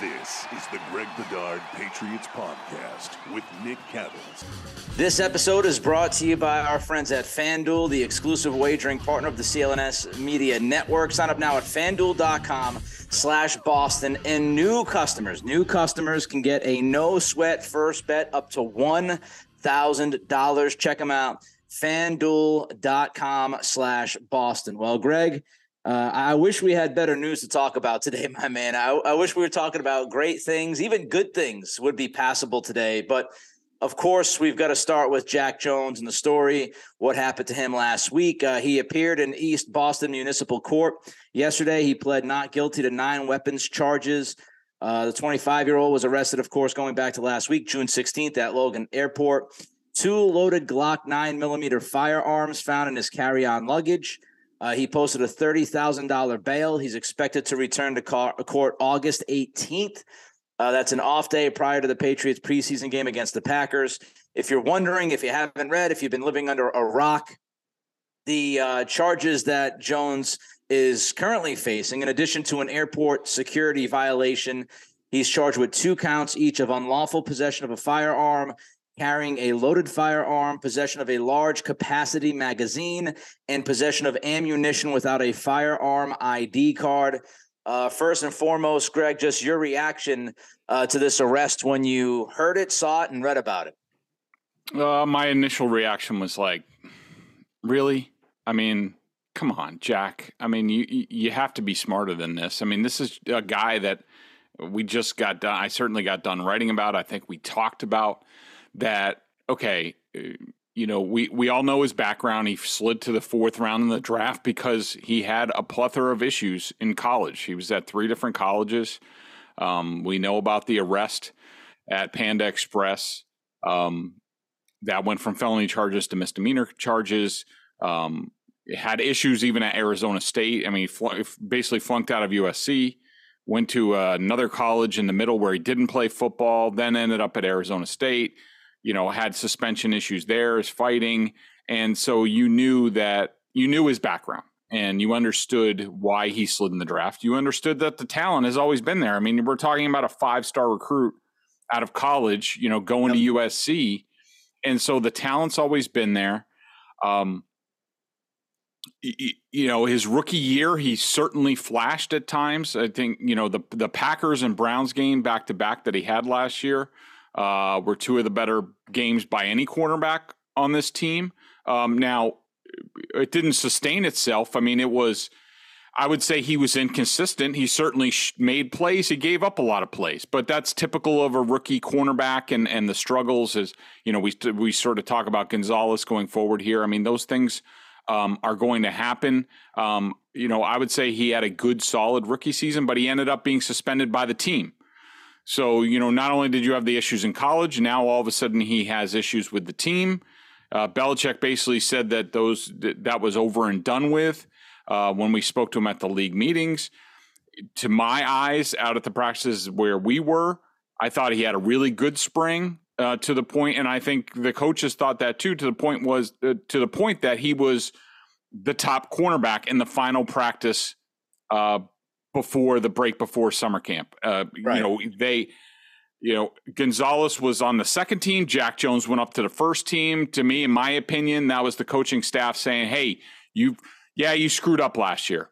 This is the Greg Bedard Patriots Podcast with Nick Cattles. This episode is brought to you by our friends at FanDuel, the exclusive wagering partner of the CLNS Media Network. Sign up now at fanduel.com slash Boston. And new customers, new customers can get a no sweat first bet up to $1,000. Check them out. FanDuel.com slash Boston. Well, Greg, uh, I wish we had better news to talk about today, my man. I, I, wish we were talking about great things, even good things would be passable today. But of course, we've got to start with Jack Jones and the story. What happened to him last week? Uh, he appeared in East Boston Municipal Court yesterday. He pled not guilty to nine weapons charges. Uh, the 25 year old was arrested, of course, going back to last week, June 16th at Logan Airport. Two loaded Glock 9 millimeter firearms found in his carry on luggage. Uh, he posted a $30,000 bail. He's expected to return to court August 18th. Uh, that's an off day prior to the Patriots preseason game against the Packers. If you're wondering, if you haven't read, if you've been living under a rock, the uh, charges that Jones is currently facing, in addition to an airport security violation, he's charged with two counts each of unlawful possession of a firearm carrying a loaded firearm, possession of a large capacity magazine, and possession of ammunition without a firearm ID card. Uh, first and foremost, Greg, just your reaction uh, to this arrest when you heard it, saw it, and read about it. Uh, my initial reaction was like, really? I mean, come on, Jack. I mean, you you have to be smarter than this. I mean, this is a guy that we just got done. I certainly got done writing about. I think we talked about that okay, you know, we we all know his background. He slid to the fourth round in the draft because he had a plethora of issues in college. He was at three different colleges. Um, we know about the arrest at Panda Express. Um, that went from felony charges to misdemeanor charges. Um, had issues even at Arizona State. I mean, fl- basically flunked out of USC. Went to uh, another college in the middle where he didn't play football. Then ended up at Arizona State you know, had suspension issues there, is fighting. And so you knew that you knew his background and you understood why he slid in the draft. You understood that the talent has always been there. I mean, we're talking about a five star recruit out of college, you know, going yep. to USC. And so the talent's always been there. Um, you know his rookie year he certainly flashed at times i think you know the the packers and browns game back to back that he had last year uh, were two of the better games by any cornerback on this team. Um, now, it didn't sustain itself. I mean, it was. I would say he was inconsistent. He certainly made plays. He gave up a lot of plays, but that's typical of a rookie cornerback and and the struggles. Is you know we we sort of talk about Gonzalez going forward here. I mean, those things um, are going to happen. Um, you know, I would say he had a good, solid rookie season, but he ended up being suspended by the team. So, you know, not only did you have the issues in college, now all of a sudden he has issues with the team. Uh, Belichick basically said that those that was over and done with uh, when we spoke to him at the league meetings. To my eyes, out at the practices where we were, I thought he had a really good spring uh, to the point, and I think the coaches thought that too. To the point was uh, to the point that he was the top cornerback in the final practice uh, before the break before summer camp. Uh, right. You know, they, you know, Gonzalez was on the second team. Jack Jones went up to the first team. To me, in my opinion, that was the coaching staff saying, "Hey, you, yeah, you screwed up last year.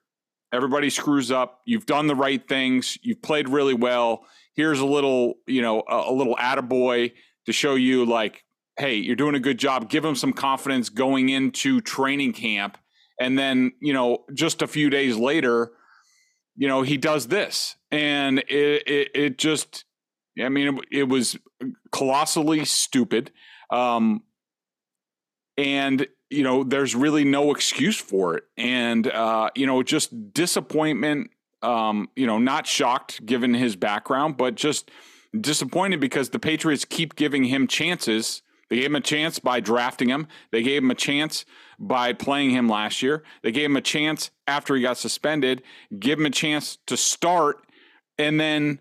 Everybody screws up. You've done the right things. You've played really well. Here's a little, you know, a, a little attaboy to show you, like, hey, you're doing a good job. Give them some confidence going into training camp." And then, you know, just a few days later, you know, he does this. And it, it, it just, I mean, it, it was colossally stupid. Um, and, you know, there's really no excuse for it. And, uh, you know, just disappointment, um, you know, not shocked given his background, but just disappointed because the Patriots keep giving him chances. They gave him a chance by drafting him. They gave him a chance by playing him last year. They gave him a chance after he got suspended, give him a chance to start, and then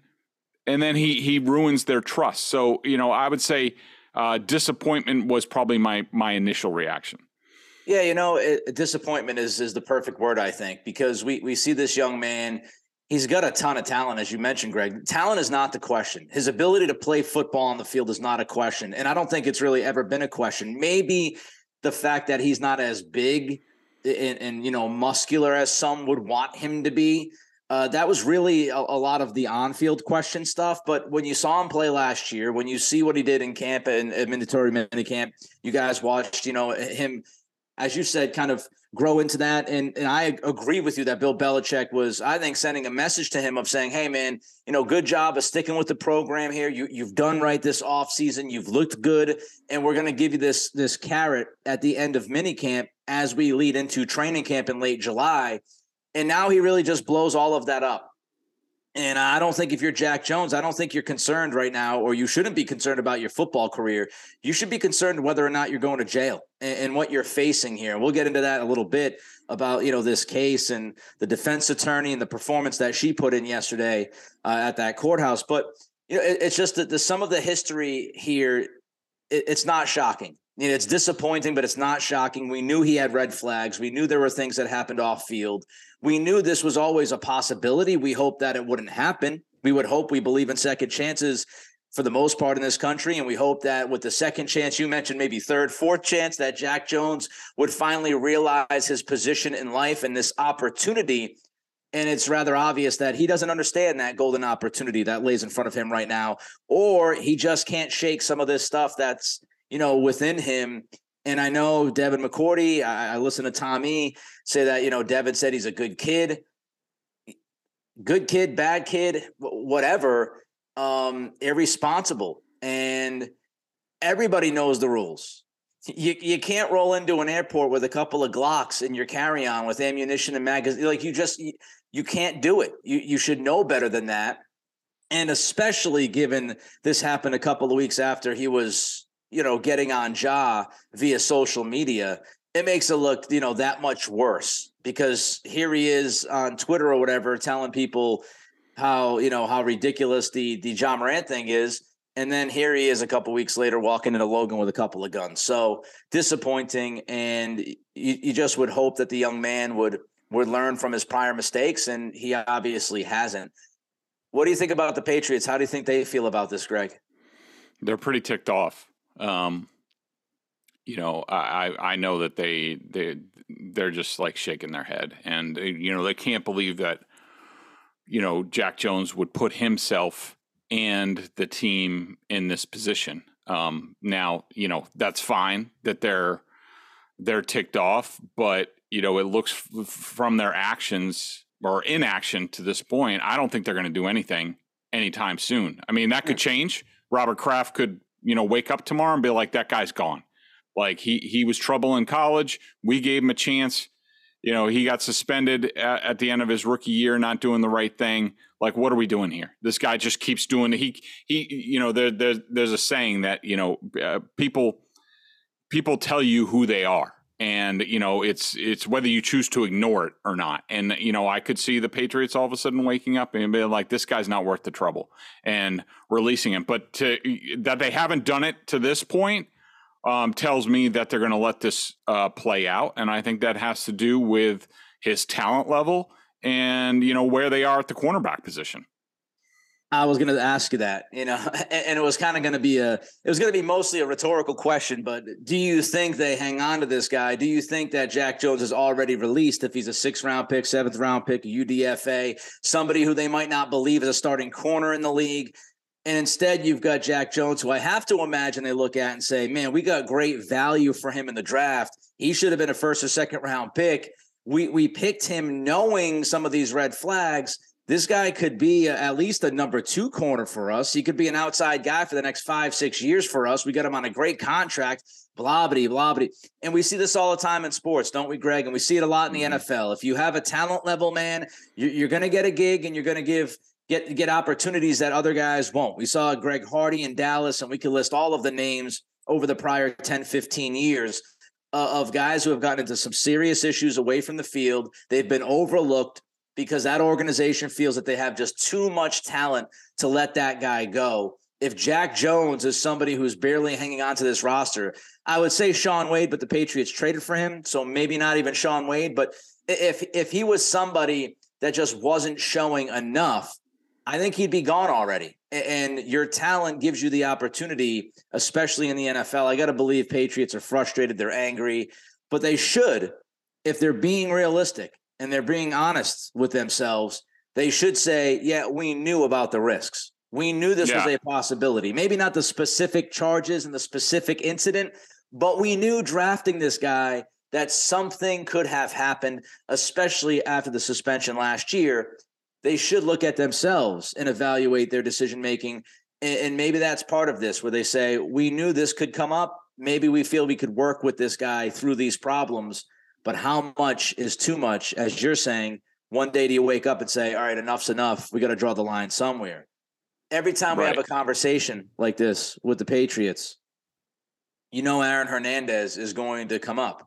and then he he ruins their trust. So you know, I would say uh, disappointment was probably my my initial reaction. Yeah, you know, it, disappointment is is the perfect word I think because we we see this young man He's got a ton of talent, as you mentioned, Greg. Talent is not the question. His ability to play football on the field is not a question. And I don't think it's really ever been a question. Maybe the fact that he's not as big and, and you know muscular as some would want him to be. Uh, that was really a, a, lot of the on-field question stuff. But when you saw him play last year, when you see what he did in camp and mandatory minicamp, you guys watched, you know, him, as you said, kind of grow into that. And and I agree with you that Bill Belichick was, I think, sending a message to him of saying, "Hey, man, you know, good job of sticking with the program here. You you've done right this off season. You've looked good, and we're going to give you this this carrot at the end of minicamp as we lead into training camp in late July." And now he really just blows all of that up. And I don't think if you're Jack Jones, I don't think you're concerned right now, or you shouldn't be concerned about your football career. You should be concerned whether or not you're going to jail and, and what you're facing here. And We'll get into that a little bit about you know this case and the defense attorney and the performance that she put in yesterday uh, at that courthouse. But you know, it, it's just that the some of the history here, it, it's not shocking. You know, it's disappointing, but it's not shocking. We knew he had red flags. We knew there were things that happened off field. We knew this was always a possibility. We hope that it wouldn't happen. We would hope we believe in second chances for the most part in this country. And we hope that with the second chance, you mentioned maybe third, fourth chance, that Jack Jones would finally realize his position in life and this opportunity. And it's rather obvious that he doesn't understand that golden opportunity that lays in front of him right now, or he just can't shake some of this stuff that's you know, within him. And I know Devin McCourty, I, I listen to Tommy say that, you know, Devin said he's a good kid, good kid, bad kid, whatever, um, irresponsible. And everybody knows the rules. You, you can't roll into an airport with a couple of Glocks in your carry on with ammunition and magazine. Like you just, you, you can't do it. You, you should know better than that. And especially given this happened a couple of weeks after he was you know, getting on Ja via social media, it makes it look, you know, that much worse because here he is on Twitter or whatever telling people how, you know, how ridiculous the the Ja Morant thing is. And then here he is a couple weeks later walking into Logan with a couple of guns. So disappointing. And you, you just would hope that the young man would would learn from his prior mistakes, and he obviously hasn't. What do you think about the Patriots? How do you think they feel about this, Greg? They're pretty ticked off. Um, you know, I I know that they they they're just like shaking their head, and you know they can't believe that you know Jack Jones would put himself and the team in this position. Um, now, you know that's fine that they're they're ticked off, but you know it looks f- from their actions or inaction to this point. I don't think they're going to do anything anytime soon. I mean, that could change. Robert Kraft could you know, wake up tomorrow and be like, that guy's gone. Like he he was trouble in college. We gave him a chance. You know, he got suspended at, at, the end of his rookie year, not doing the right thing. Like, what are we doing here? This guy just keeps doing. He he. You know, there, there there's a saying that you know uh, people people tell you who they are and you know it's it's whether you choose to ignore it or not. And you know i could see the patriots all of a sudden waking up and being like this guy's not worth the trouble and releasing him. But to, that they haven't done it to this point um, tells me that they're going to let this uh, play out and i think that has to do with his talent level and you know where they are at the cornerback position I was going to ask you that, you know, and it was kind of going to be a, it was going to be mostly a rhetorical question, but do you think they hang on to this guy? Do you think that Jack Jones is already released if he's a sixth round pick, seventh round pick, UDFA, somebody who they might not believe is a starting corner in the league? And instead, you've got Jack Jones, who I have to imagine they look at and say, man, we got great value for him in the draft. He should have been a first or second round pick. We, we picked him knowing some of these red flags this guy could be at least a number two corner for us. He could be an outside guy for the next five, six years for us. We got him on a great contract, blah, blah, blah, blah. And we see this all the time in sports, don't we, Greg? And we see it a lot in the mm-hmm. NFL. If you have a talent level, man, you're, you're going to get a gig and you're going to give get get opportunities that other guys won't. We saw Greg Hardy in Dallas, and we could list all of the names over the prior 10, 15 years uh, of guys who have gotten into some serious issues away from the field. They've been overlooked because that organization feels that they have just too much talent to let that guy go. If Jack Jones is somebody who's barely hanging on to this roster, I would say Shaun Wade, but the Patriots traded for him, so maybe not even Shaun Wade. But if if he was somebody that just wasn't showing enough, I think he'd be gone already. And your talent gives you the opportunity, especially in the NFL. I got to believe Patriots are frustrated, they're angry, but they should, if they're being realistic and they're being honest with themselves, they should say, yeah, we knew about the risks. We knew this yeah. was a possibility. Maybe not the specific charges and the specific incident, but we knew drafting this guy that something could have happened, especially after the suspension last year. They should look at themselves and evaluate their decision making. And maybe that's part of this, where they say, we knew this could come up. Maybe we feel we could work with this guy through these problems. But how much is too much? As you're saying, one day do you wake up and say, all right, enough's enough. We got to draw the line somewhere. Every time right. we have a conversation like this with the Patriots, you know Aaron Hernandez is going to come up.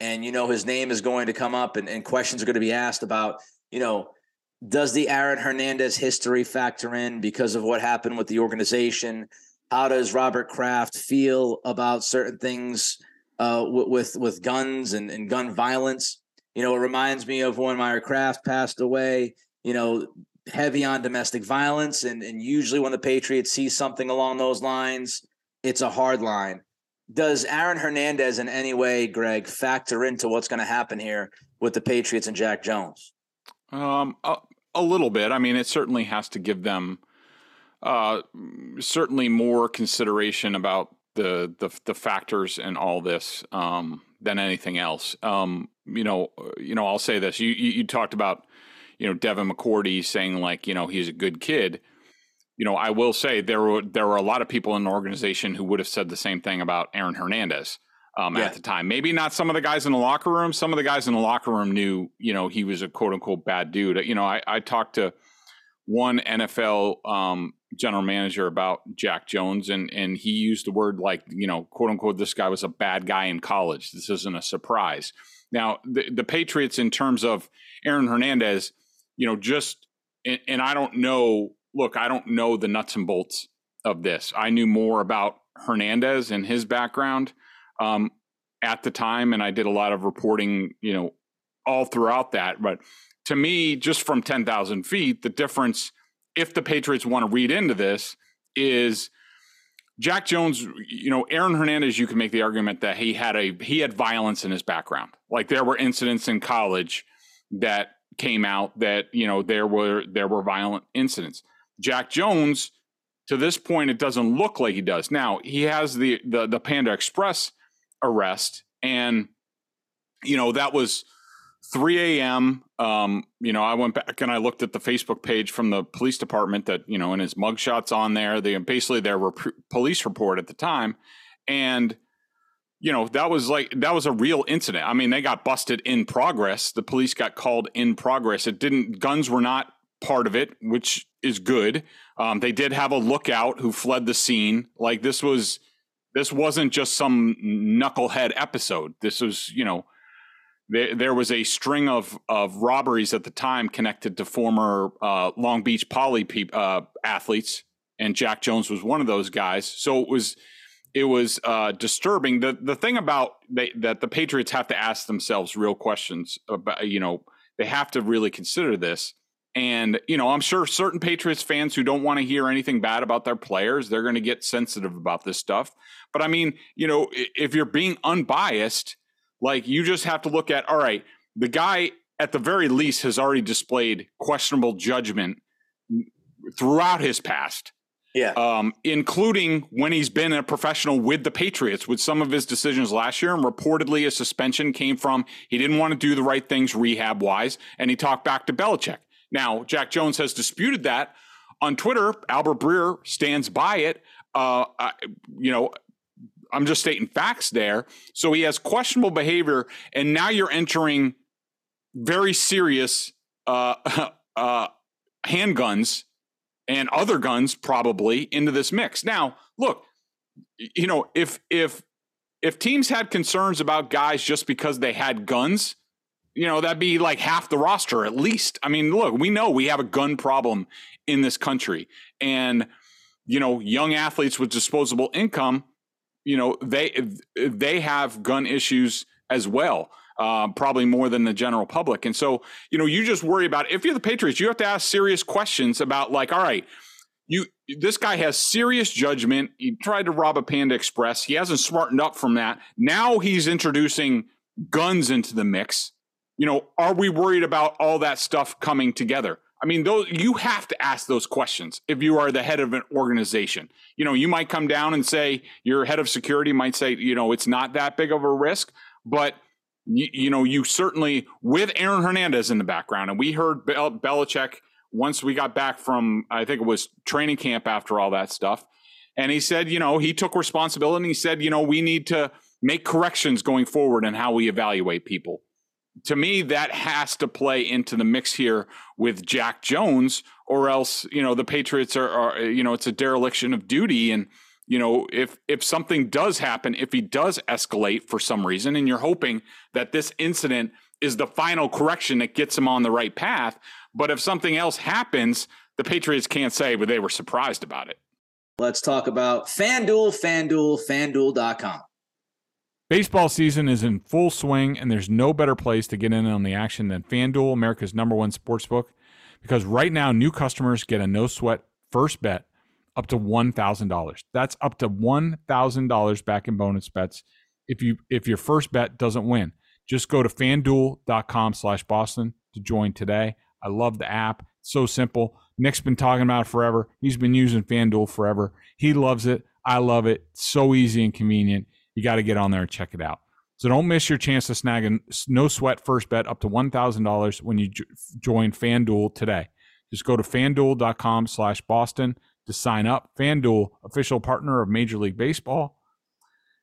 And you know his name is going to come up and, and questions are going to be asked about, you know, does the Aaron Hernandez history factor in because of what happened with the organization? How does Robert Kraft feel about certain things uh, with with guns and, and gun violence? You know, it reminds me of when Myra Kraft passed away. You know, heavy on domestic violence, and and usually when the Patriots see something along those lines, it's a hard line. Does Aaron Hernandez in any way, Greg, factor into what's going to happen here with the Patriots and Jack Jones? Um, a, a little bit. I mean, it certainly has to give them uh, certainly more consideration about the the, the factors and all this um, than anything else. Um, you know, you know, I'll say this. You, you, you talked about you know Devin McCourty saying like you know he's a good kid. You know, I will say there were there were a lot of people in the organization who would have said the same thing about Aaron Hernandez um, yeah. at the time. Maybe not some of the guys in the locker room. Some of the guys in the locker room knew you know he was a quote unquote bad dude. You know, I, I talked to one NFL um, general manager about Jack Jones, and and he used the word like you know quote unquote this guy was a bad guy in college. This isn't a surprise. Now the the Patriots in terms of Aaron Hernandez, you know, just and, and I don't know. Look, I don't know the nuts and bolts of this. I knew more about Hernandez and his background um, at the time, and I did a lot of reporting. You know, all throughout that, but to me, just from 10,000 feet, the difference, if the Patriots want to read into this, is Jack Jones, you know, Aaron Hernandez, you can make the argument that he had a he had violence in his background. Like there were incidents in college that came out that, you know, there were there were violent incidents. Jack Jones, to this point, it doesn't look like he does. Now, he has the the, the Panda Express arrest, and you know, that was 3 a.m. Um, you know, I went back and I looked at the Facebook page from the police department that, you know, and his mugshots on there. They basically their rep- police report at the time. And, you know, that was like, that was a real incident. I mean, they got busted in progress. The police got called in progress. It didn't, guns were not part of it, which is good. Um, they did have a lookout who fled the scene. Like this was, this wasn't just some knucklehead episode. This was, you know, there, there was a string of, of robberies at the time connected to former uh, Long Beach Poly pe- uh, athletes, and Jack Jones was one of those guys. So it was it was uh, disturbing. The the thing about they, that the Patriots have to ask themselves real questions about. You know, they have to really consider this. And you know, I'm sure certain Patriots fans who don't want to hear anything bad about their players, they're going to get sensitive about this stuff. But I mean, you know, if you're being unbiased like you just have to look at, all right, the guy at the very least has already displayed questionable judgment throughout his past. Yeah. Um, including when he's been a professional with the Patriots with some of his decisions last year. And reportedly, a suspension came from he didn't want to do the right things rehab wise. And he talked back to Belichick. Now, Jack Jones has disputed that on Twitter. Albert Breer stands by it. Uh, I, you know, I'm just stating facts there. So he has questionable behavior, and now you're entering very serious uh, uh, handguns and other guns probably into this mix. Now, look, you know, if if if teams had concerns about guys just because they had guns, you know, that'd be like half the roster at least. I mean, look, we know we have a gun problem in this country, and you know, young athletes with disposable income you know they they have gun issues as well. uh, probably more than the general public. And so, you know, you just worry about if you're the Patriots, you have to ask serious questions about like, all right, you this guy has serious judgment. He tried to rob a Panda Express. He hasn't smartened up from that. Now he's introducing guns into the mix. You know, are we worried about all that stuff coming together? I mean, those you have to ask those questions if you are the head of an organization. You know, you might come down and say your head of security might say, you know, it's not that big of a risk, but you, you know, you certainly with Aaron Hernandez in the background, and we heard Bel- Belichick once we got back from I think it was training camp after all that stuff, and he said, you know, he took responsibility. and He said, you know, we need to make corrections going forward in how we evaluate people to me, that has to play into the mix here with Jack Jones, or else, you know, the Patriots are, are, you know, it's a dereliction of duty. And, you know, if if something does happen, if he does escalate for some reason, and you're hoping that this incident is the final correction that gets him on the right path, but if something else happens, the Patriots can't say, but they were surprised about it. Let's talk about FanDuel, FanDuel, FanDuel.com. Baseball season is in full swing, and there's no better place to get in on the action than FanDuel, America's number one sports book. Because right now, new customers get a no sweat first bet up to $1,000. That's up to $1,000 back in bonus bets if you if your first bet doesn't win. Just go to fanduel.com slash Boston to join today. I love the app. It's so simple. Nick's been talking about it forever. He's been using FanDuel forever. He loves it. I love it. so easy and convenient you got to get on there and check it out. So don't miss your chance to snag a no sweat first bet up to $1,000 when you join FanDuel today. Just go to fanduel.com slash Boston to sign up. FanDuel, official partner of Major League Baseball.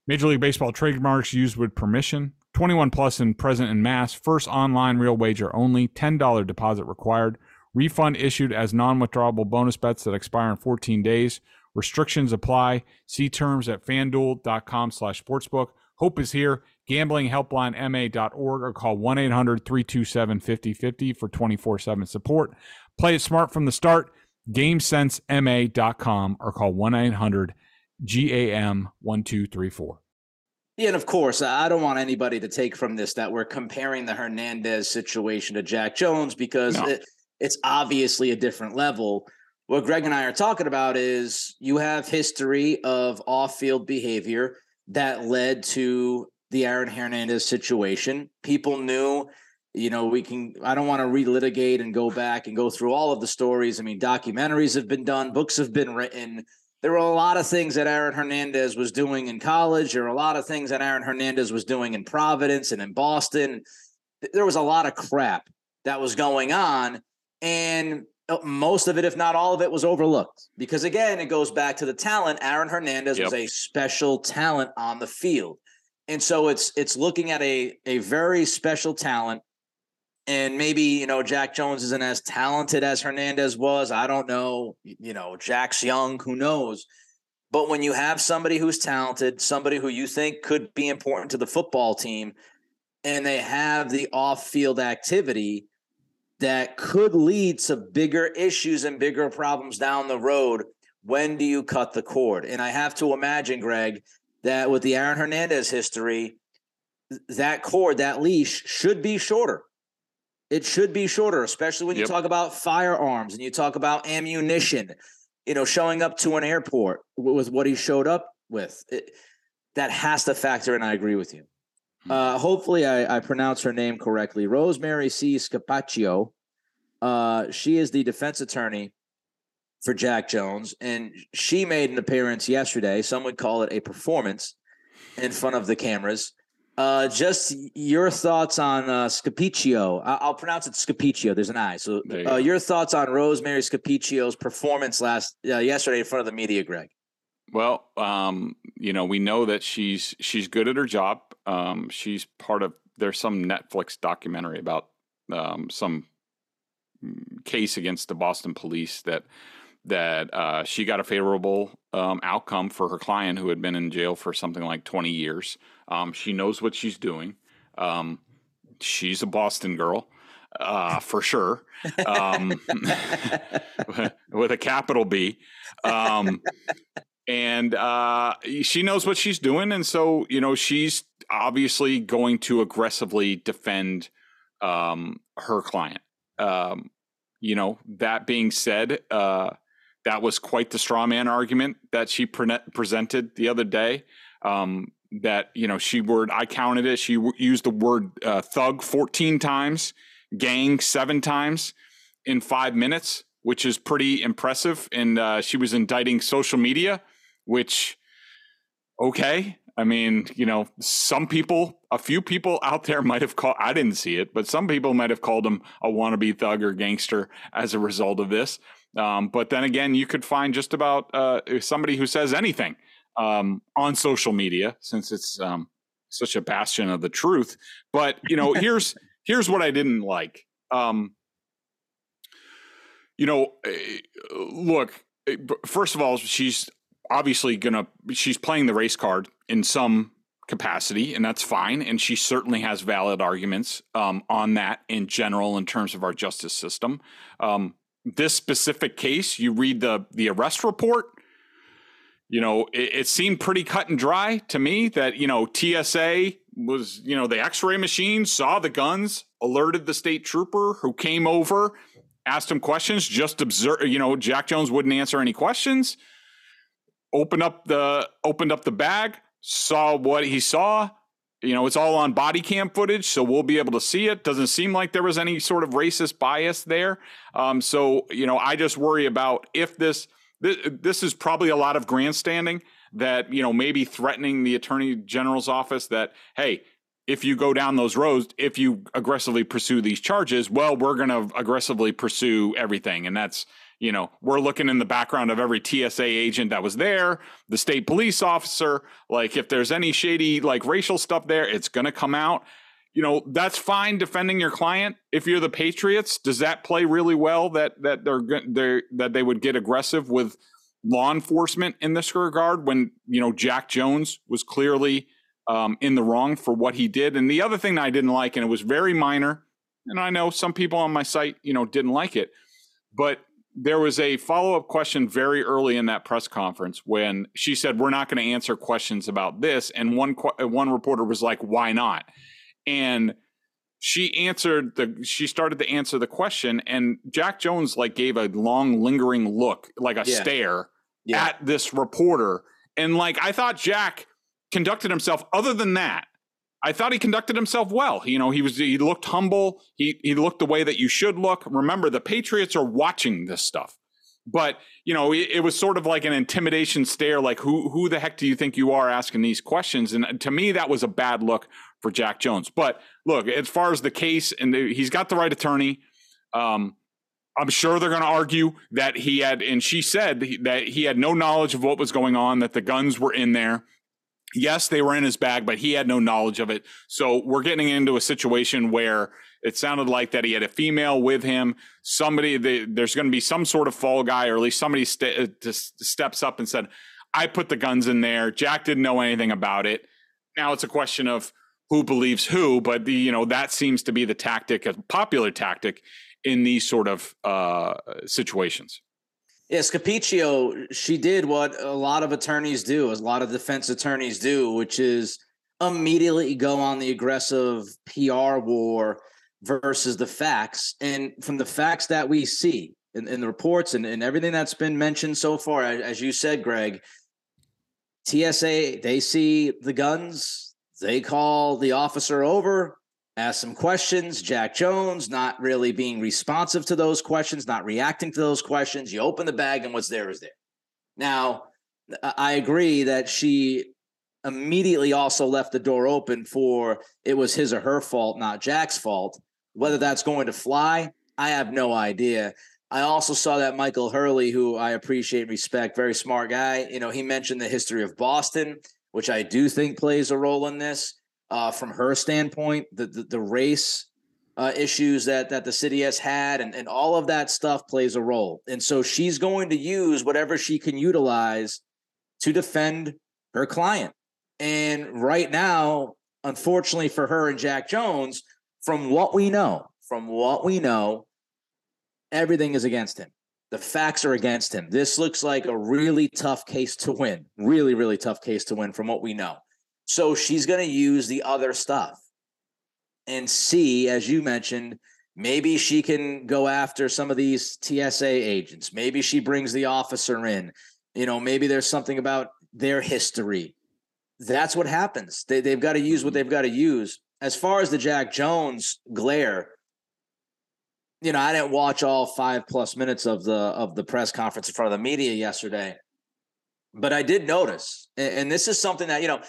Major League Baseball trademarks used with permission. 21 and present and mass. First online real wager only. $10 deposit required. Refund issued as non withdrawable bonus bets that expire in 14 days. Restrictions apply. See terms at fanduel.com slash sportsbook. Hope is here. Gambling helpline ma.org or call 1 800 327 5050 for 24 7 support. Play it smart from the start. GameSenseMA.com or call 1 800 GAM 1234. Yeah, and of course, I don't want anybody to take from this that we're comparing the Hernandez situation to Jack Jones because no. it, it's obviously a different level what Greg and I are talking about is you have history of off-field behavior that led to the Aaron Hernandez situation. People knew, you know, we can I don't want to relitigate and go back and go through all of the stories. I mean, documentaries have been done, books have been written. There were a lot of things that Aaron Hernandez was doing in college. There were a lot of things that Aaron Hernandez was doing in Providence and in Boston. There was a lot of crap that was going on. And most of it, if not all of it, was overlooked. Because again, it goes back to the talent. Aaron Hernandez yep. was a special talent on the field. And so it's it's looking at a a very special talent. And maybe, you know, Jack Jones isn't as talented as Hernandez was. I don't know. You know, Jack's young, who knows? But when you have somebody who's talented, somebody who you think could be important to the football team, and they have the off-field activity, that could lead to bigger issues and bigger problems down the road. When do you cut the cord? And I have to imagine, Greg, that with the Aaron Hernandez history, that cord, that leash should be shorter. It should be shorter, especially when you talk about firearms and you talk about ammunition, you know, showing up to an airport with what he showed up with. It, that has to factor in. I agree with you. Hmm. Uh, hopefully, I, I pronounce her name correctly. Rosemary C. Scapaccio. Uh, she is the defense attorney for Jack Jones, and she made an appearance yesterday. Some would call it a performance in front of the cameras. Uh, just your thoughts on uh, Scapicchio. I- will pronounce it Scapicchio. There's an I. So, you uh, your thoughts on Rosemary Scapicchio's performance last uh, yesterday in front of the media, Greg? Well, um, you know, we know that she's she's good at her job. Um, she's part of there's some Netflix documentary about um, some case against the Boston police that that uh, she got a favorable um, outcome for her client who had been in jail for something like 20 years. Um, she knows what she's doing. Um, she's a Boston girl. Uh, for sure, um, with a capital B. Um, and uh, she knows what she's doing, and so you know she's obviously going to aggressively defend um, her client. Um, you know, that being said, uh, that was quite the straw man argument that she pre- presented the other day. Um, that you know she word I counted it. She w- used the word uh, thug 14 times, gang seven times in five minutes, which is pretty impressive. And uh, she was indicting social media, which okay. I mean, you know, some people, a few people out there might have called, I didn't see it, but some people might have called him a wannabe thug or gangster as a result of this. Um, but then again, you could find just about uh, somebody who says anything um, on social media, since it's um, such a bastion of the truth. But you know, here's here's what I didn't like. Um, you know, eh, look. Eh, first of all, she's obviously gonna she's playing the race card in some capacity, and that's fine. And she certainly has valid arguments um, on that in general in terms of our justice system. Um, this specific case, you read the the arrest report. You know, it, it seemed pretty cut and dry to me that you know TSA was you know the X-ray machine saw the guns, alerted the state trooper who came over, asked him questions, just observe. You know, Jack Jones wouldn't answer any questions. Opened up the opened up the bag, saw what he saw, you know, it's all on body cam footage, so we'll be able to see it. Doesn't seem like there was any sort of racist bias there. Um, so, you know, I just worry about if this, this, this is probably a lot of grandstanding that, you know, maybe threatening the attorney general's office that, hey, if you go down those roads, if you aggressively pursue these charges, well, we're going to aggressively pursue everything. And that's, you know, we're looking in the background of every TSA agent that was there, the state police officer. Like, if there's any shady, like racial stuff there, it's going to come out. You know, that's fine defending your client. If you're the Patriots, does that play really well that that they're they that they would get aggressive with law enforcement in this regard when you know Jack Jones was clearly um, in the wrong for what he did. And the other thing that I didn't like, and it was very minor, and I know some people on my site, you know, didn't like it, but there was a follow up question very early in that press conference when she said, "We're not going to answer questions about this," and one uh, one reporter was like, "Why not?" and she answered the she started to answer the question and jack jones like gave a long lingering look like a yeah. stare yeah. at this reporter and like i thought jack conducted himself other than that I thought he conducted himself well. You know, he was he looked humble. He he looked the way that you should look. Remember, the Patriots are watching this stuff. But you know, it, it, was sort of like an intimidation stare, like who who the heck do you think you are asking these questions? And to me, that was a bad look for Jack Jones. But look, as far as the case, and the, he's got the right attorney. Um, I'm sure they're going to argue that he had, and she said that he had no knowledge of what was going on, that the guns were in there, yes, they were in his bag, but he had no knowledge of it. So we're getting into a situation where it sounded like that he had a female with him. Somebody, they, there's going to be some sort of fall guy, or at least somebody st- uh, steps up and said, I put the guns in there. Jack didn't know anything about it. Now it's a question of who believes who, but the, you know, that seems to be the tactic, a popular tactic in these sort of uh, situations. Yeah, Scapicchio, she did what a lot of attorneys do, a lot of defense attorneys do, which is immediately go on the aggressive PR war versus the facts. And from the facts that we see in, in the reports and, and everything that's been mentioned so far, as you said, Greg, TSA, they see the guns, they call the officer over, ask some questions. Jack Jones not really being responsive to those questions, not reacting to those questions. You open the bag and what's there is there. Now, I agree that she immediately also left the door open for it was his or her fault, not Jack's fault. Whether that's going to fly, I have no idea. I also saw that Michael Hurley, who I appreciate and respect, very smart guy. You know, he mentioned the history of Boston, which I do think plays a role in this uh, from her standpoint, the the, the race uh, issues that that the city has had, and and all of that stuff plays a role. And so she's going to use whatever she can utilize to defend her client. And right now, unfortunately for her and Jack Jones, from what we know, from what we know, everything is against him. The facts are against him. This looks like a really tough case to win. Really, really tough case to win from what we know. So she's going to use the other stuff and see, as you mentioned, maybe she can go after some of these TSA agents. Maybe she brings the officer in. You know, maybe there's something about their history. That's what happens. They, they've got to use what mm-hmm. they've got to use. As far as the Jack Jones glare, you know, I didn't watch all five plus minutes of the of the press conference in front of the media yesterday, but I did notice, and, and this is something that you know,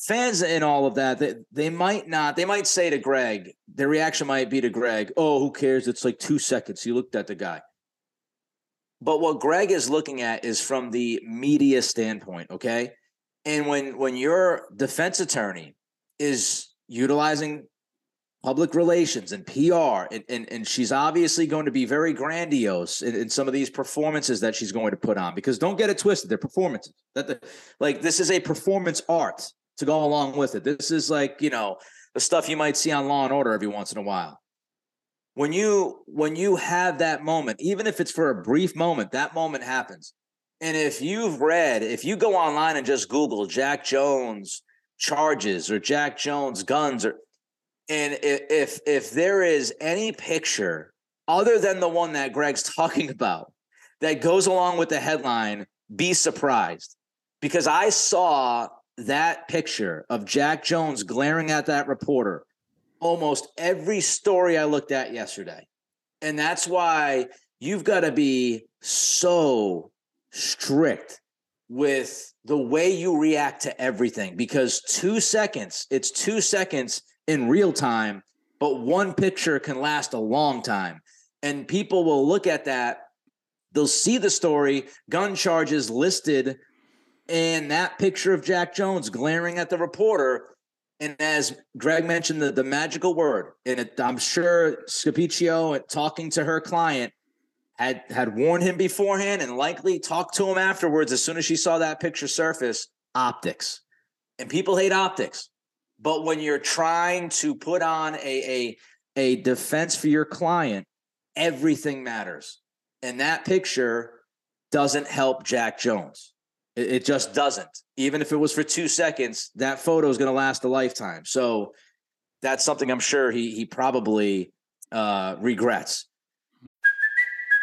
fans and all of that, they, they might not, they might say to Greg, their reaction might be to Greg, "Oh, who cares? It's like two seconds. You looked at the guy." But what Greg is looking at is from the media standpoint, okay? And when when your defense attorney is utilizing public relations and PR, and, and, and she's obviously going to be very grandiose in, in, some of these performances that she's going to put on. Because don't get it twisted, they're performances. That the, like this is a performance art to go along with it. This is like you know the stuff you might see on Law and Order every once in a while. When you when you have that moment, even if it's for a brief moment, that moment happens. And if you've read, if you go online and just Google Jack Jones charges or Jack Jones guns or and if if there is any picture other than the one that Greg's talking about that goes along with the headline, be surprised. Because I saw that picture of Jack Jones glaring at that reporter almost every story I looked at yesterday. And that's why you've got to be so strict with the way you react to everything because two seconds, it's two seconds in real time, but one picture can last a long time. And people will look at that, they'll see the story, gun charges listed, and that picture of Jack Jones glaring at the reporter. And as Greg mentioned, the, the magical word, and it, I'm sure Scapicchio, talking to her client, had had warned him beforehand and likely talked to him afterwards as soon as she saw that picture surface optics and people hate optics but when you're trying to put on a, a, a defense for your client, everything matters. And that picture doesn't help Jack Jones. It, it just doesn't. Even if it was for two seconds, that photo is going to last a lifetime. So that's something I'm sure he he probably uh, regrets.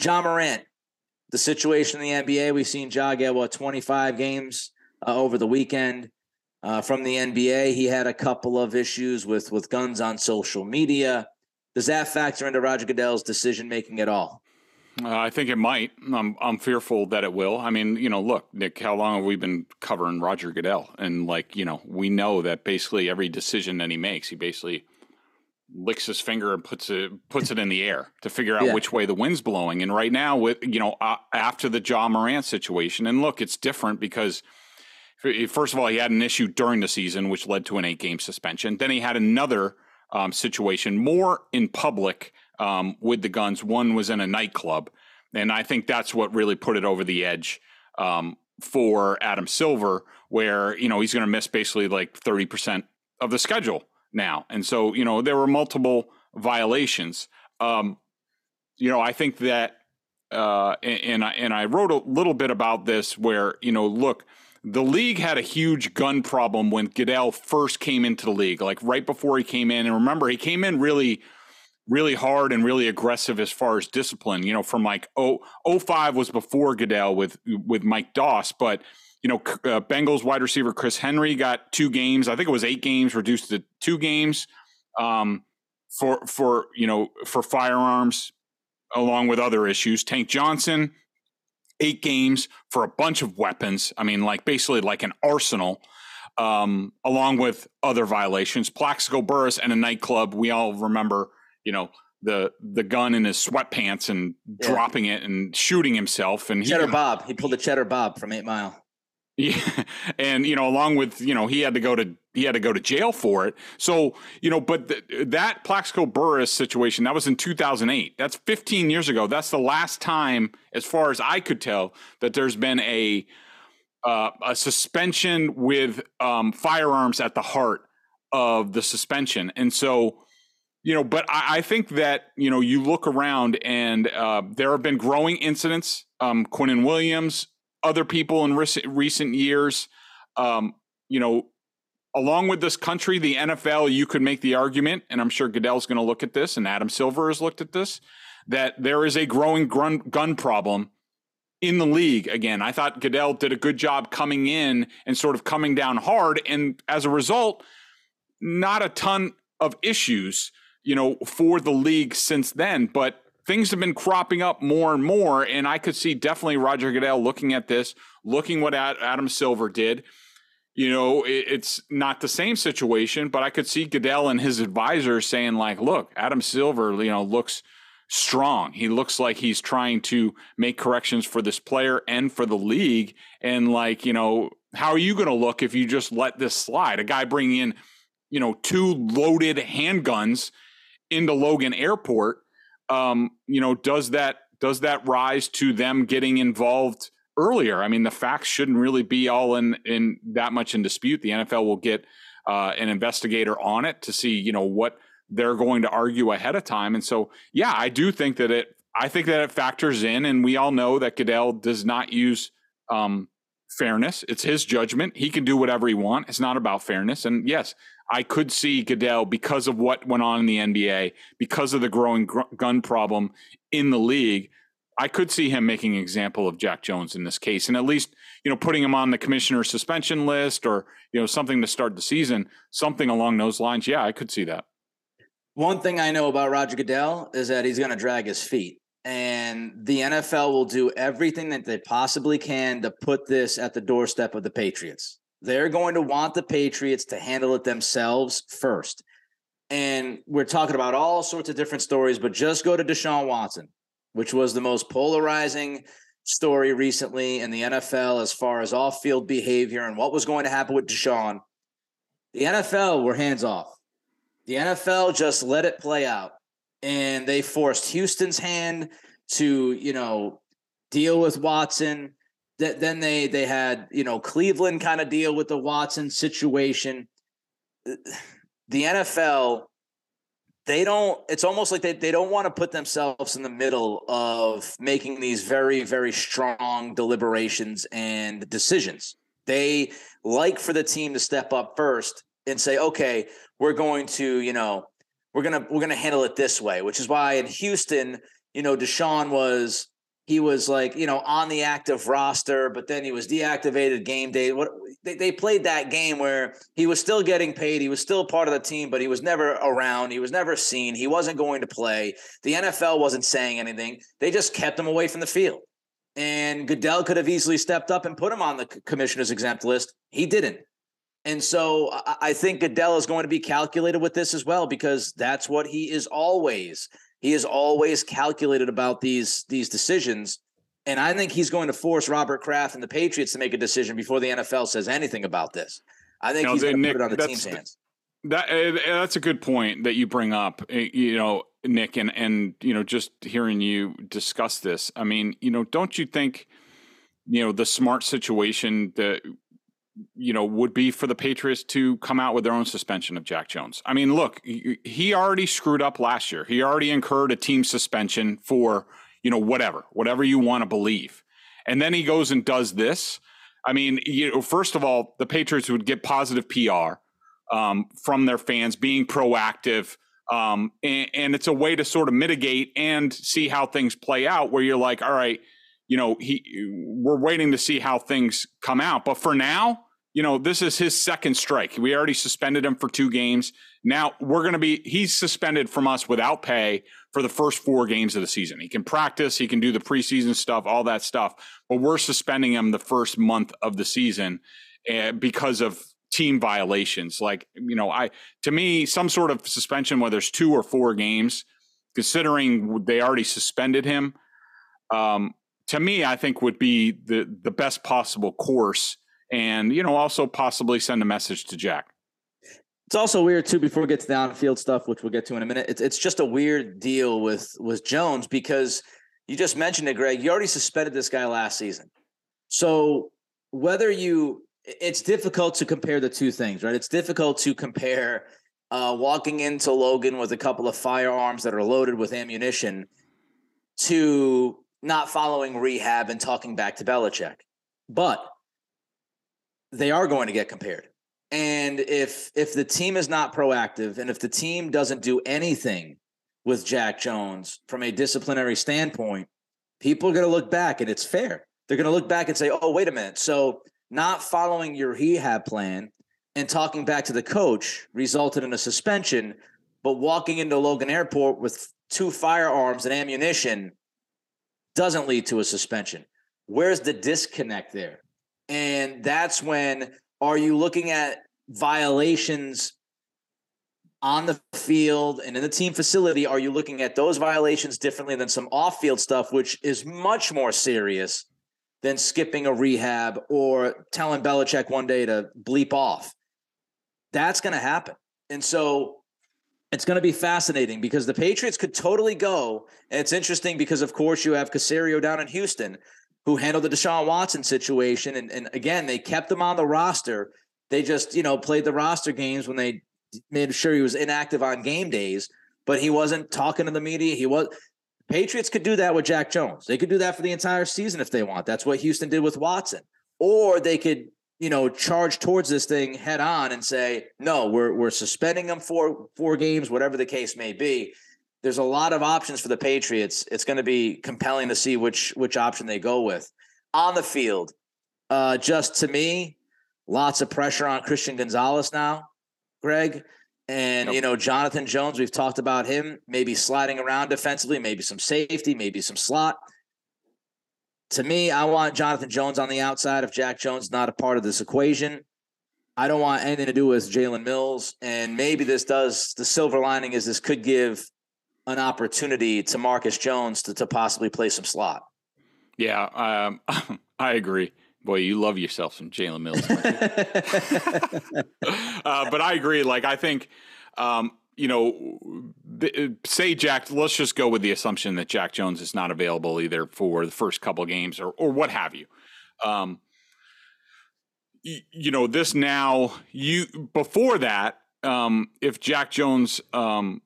Ja Morant, the situation in the NBA, we've seen Ja get what 25 games uh, over the weekend. Uh, from the NBA, he had a couple of issues with with guns on social media. Does that factor into Roger Goodell's decision making at all? Uh, I think it might. I'm I'm fearful that it will. I mean, you know, look, Nick, how long have we been covering Roger Goodell? And like, you know, we know that basically every decision that he makes, he basically licks his finger and puts it puts it in the air to figure out yeah. which way the wind's blowing. And right now, with you know, uh, after the Ja Morant situation, and look, it's different because first of all, he had an issue during the season which led to an eight game suspension. Then he had another um, situation more in public um, with the guns. One was in a nightclub, and I think that's what really put it over the edge. Um, for Adam Silver, where you know he's going to miss basically like thirty percent of the schedule now. And so, you know, there were multiple violations. Um, you know, I think that, uh, and, and I, and I wrote a little bit about this where, you know, look, the league had a huge gun problem when Goodell first came into the league, like right before he came in. And remember, he came in really, really hard and really aggressive as far as discipline. You know, from like oh, 05 was before Goodell with with Mike Doss, but you know, uh, Bengals wide receiver Chris Henry got two games. I think it was eight games, reduced to two games um, for for you know for firearms, along with other issues. Tank Johnson, eight games for a bunch of weapons. I mean, like basically like an arsenal, um, along with other violations. Plaxico Burress and a nightclub. We all remember, you know, the the gun in his sweatpants and yeah. dropping it and shooting himself. And Cheddar he, Bob, he pulled a Cheddar Bob from Eight Mile. Yeah, and you know, along with you know, he had to go to he had to go to jail for it. So you know, but th- that Plaxico Burress situation that was in 2008. That's 15 years ago. That's the last time, as far as I could tell, that there's been a uh, a suspension with um, firearms at the heart of the suspension, and so you know, but I, I think that you know, you look around and uh, there have been growing incidents. Um, Quinnen Williams other people in recent, recent years. Um, you know, along with this country, the NFL, you could make the argument, and I'm sure Goodell's going to look at this, and Adam Silver has looked at this, that there is a growing gun, gun problem in the league. Again, I thought Goodell did a good job coming in and sort of coming down hard, and as a result, not a ton of issues, you know, for the league since then. But things have been cropping up more and more. And I could see definitely Roger Goodell looking at this, looking what Adam Silver did. You know, it's not the same situation, but I could see Goodell and his advisors saying, like, look, Adam Silver, you know, looks strong. He looks like he's trying to make corrections for this player and for the league. And, like, you know, how are you going to look if you just let this slide? A guy bringing in, you know, two loaded handguns into Logan Airport um, you know, does that does that rise to them getting involved earlier? I mean, the facts shouldn't really be all in in that much in dispute. The NFL will get uh, an investigator on it to see, you know, what they're going to argue ahead of time. And so, yeah, I do think that it. I think that it factors in, and we all know that Goodell does not use um, fairness. It's his judgment. He can do whatever he wants. It's not about fairness. And yes, I could see Goodell because of what went on in the NBA, because of the growing gr- gun problem in the league. I could see him making an example of Jack Jones in this case, and at least you know putting him on the commissioner's suspension list, or you know something to start the season, something along those lines. Yeah, I could see that. One thing I know about Roger Goodell is that he's going to drag his feet, and the NFL will do everything that they possibly can to put this at the doorstep of the Patriots. They're going to want the Patriots to handle it themselves first. And we're talking about all sorts of different stories, but just go to Deshaun Watson, which was the most polarizing story recently in the NFL as far as off field behavior and what was going to happen with Deshaun. The NFL were hands off. The NFL just let it play out. And they forced Houston's hand to, you know, deal with Watson that then they they had you know Cleveland kind of deal with the Watson situation. The NFL, they don't. It's almost like they they don't want to put themselves in the middle of making these very very strong deliberations and decisions. They like for the team to step up first and say, okay, we're going to you know we're gonna we're gonna handle it this way, which is why in Houston, you know, Deshaun was he was like you know on the active roster but then he was deactivated game day. What they, they played that game where he was still getting paid he was still part of the team but he was never around he was never seen he wasn't going to play. The nfl wasn't saying anything. They just kept him away from the field. And goodell could have easily stepped up and put him on the commissioner's exempt list. He didn't and so I think Goodell is going to be calculated with this as well because that's what he is always he is always calculated about these these decisions. And I think he's going to force Robert Kraft and the Patriots to make a decision before the NFL says anything about this. I think he's going to put it on the team's hands. That uh, that's a good point that you bring up. Eh, you know, Nick, and and you know, just hearing you discuss this. I mean, you know, don't you think, you know, the smart situation that you know, would be for the Patriots to come out with their own suspension of Jack Jones. I mean, look, he already screwed up last year. He already incurred a team suspension for, you know, whatever, whatever you want to believe. And then he goes and does this. I mean, you know, first of all, the Patriots would get positive PR um, from their fans being proactive. Um, and, and it's a way to sort of mitigate and see how things play out where you're like, all right, you know, he we're waiting to see how things come out. But for now, you know, this is his second strike. We already suspended him for two games. Now we're going to be, he's suspended from us without pay for the first four games of the season. He can practice, he can do the preseason stuff, all that stuff, but we're suspending him the first month of the season uh, because of team violations. Like, you know, I, to me, some sort of suspension, whether it's two or four games, considering they already suspended him, um, to me, I think would be the, the best possible course and you know also possibly send a message to Jack. It's also weird too. Before we get to the on-field stuff, which we'll get to in a minute, it's it's just a weird deal with with Jones because you just mentioned it, Greg. You already suspended this guy last season, so whether you, it's difficult to compare the two things, right? It's difficult to compare uh, walking into Logan with a couple of firearms that are loaded with ammunition to not following rehab and talking back to Belichick. But they are going to get compared. And if if the team is not proactive and if the team doesn't do anything with Jack Jones from a disciplinary standpoint, people are going to look back and it's fair. They're going to look back and say, "Oh, wait a minute. So not following your rehab plan and talking back to the coach resulted in a suspension, but walking into Logan Airport with two firearms and ammunition doesn't lead to a suspension. Where's the disconnect there? And that's when are you looking at violations on the field and in the team facility? Are you looking at those violations differently than some off field stuff, which is much more serious than skipping a rehab or telling Belichick one day to bleep off? That's going to happen. And so it's going to be fascinating because the Patriots could totally go. And it's interesting because, of course, you have Caserio down in Houston who handled the Deshaun Watson situation. And, and again, they kept him on the roster. They just, you know, played the roster games when they made sure he was inactive on game days, but he wasn't talking to the media. He was. Patriots could do that with Jack Jones. They could do that for the entire season if they want. That's what Houston did with Watson. Or they could you know, charge towards this thing head on and say, no, we're we're suspending him for four games, whatever the case may be. There's a lot of options for the Patriots. It's going to be compelling to see which which option they go with on the field. Uh, just to me, lots of pressure on Christian Gonzalez now, Greg. And, yep. you know, Jonathan Jones, we've talked about him maybe sliding around defensively, maybe some safety, maybe some slot to me, I want Jonathan Jones on the outside if Jack Jones not a part of this equation. I don't want anything to do with Jalen Mills. And maybe this does the silver lining is this could give an opportunity to Marcus Jones to, to possibly play some slot. Yeah, um, I agree. Boy, you love yourself some Jalen Mills. uh, but I agree. Like, I think um, you know, say Jack, let's just go with the assumption that Jack Jones is not available either for the first couple games or, or what have you. Um, you, you know, this now, you, before that, um, if Jack Jones, um,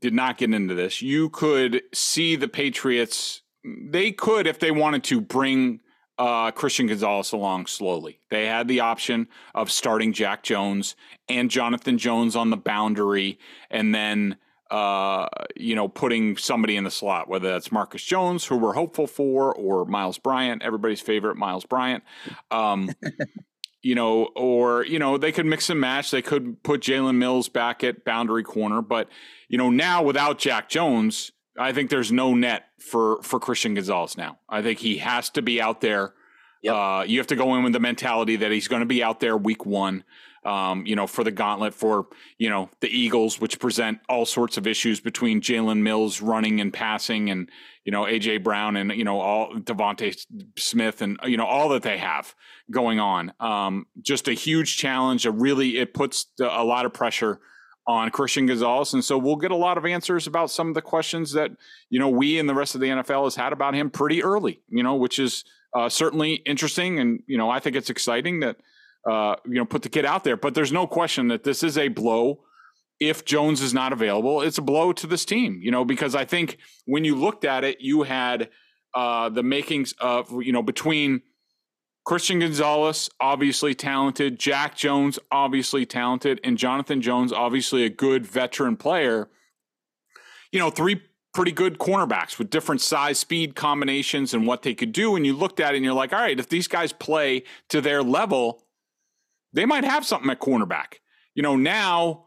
did not get into this, you could see the Patriots, they could, if they wanted to, bring uh, Christian Gonzalez along slowly. They had the option of starting Jack Jones and Jonathan Jones on the boundary, and then uh, you know putting somebody in the slot, whether that's Marcus Jones, who we're hopeful for, or Miles Bryant, everybody's favorite Miles Bryant. Um, you know, or you know they could mix and match. They could put Jalen Mills back at boundary corner, but you know now without Jack Jones I think there's no net for for Christian Gonzalez now. I think he has to be out there. Yep. Uh, you have to go in with the mentality that he's going to be out there week one. Um, you know, for the gauntlet for you know the Eagles, which present all sorts of issues between Jalen Mills running and passing, and you know AJ Brown and you know all DeVonta Smith and you know all that they have going on. Um, just a huge challenge. A really it puts a lot of pressure on Christian Gonzalez. And so we'll get a lot of answers about some of the questions that, you know, we and the rest of the NFL has had about him pretty early, you know, which is uh, certainly interesting. And, you know, I think it's exciting that, uh, you know, put the kid out there. But there's no question that this is a blow. If Jones is not available, it's a blow to this team, you know, because I think when you looked at it, you had uh, the makings of, you know, between – Christian Gonzalez, obviously talented. Jack Jones, obviously talented. And Jonathan Jones, obviously a good veteran player. You know, three pretty good cornerbacks with different size, speed combinations and what they could do. And you looked at it and you're like, all right, if these guys play to their level, they might have something at cornerback. You know, now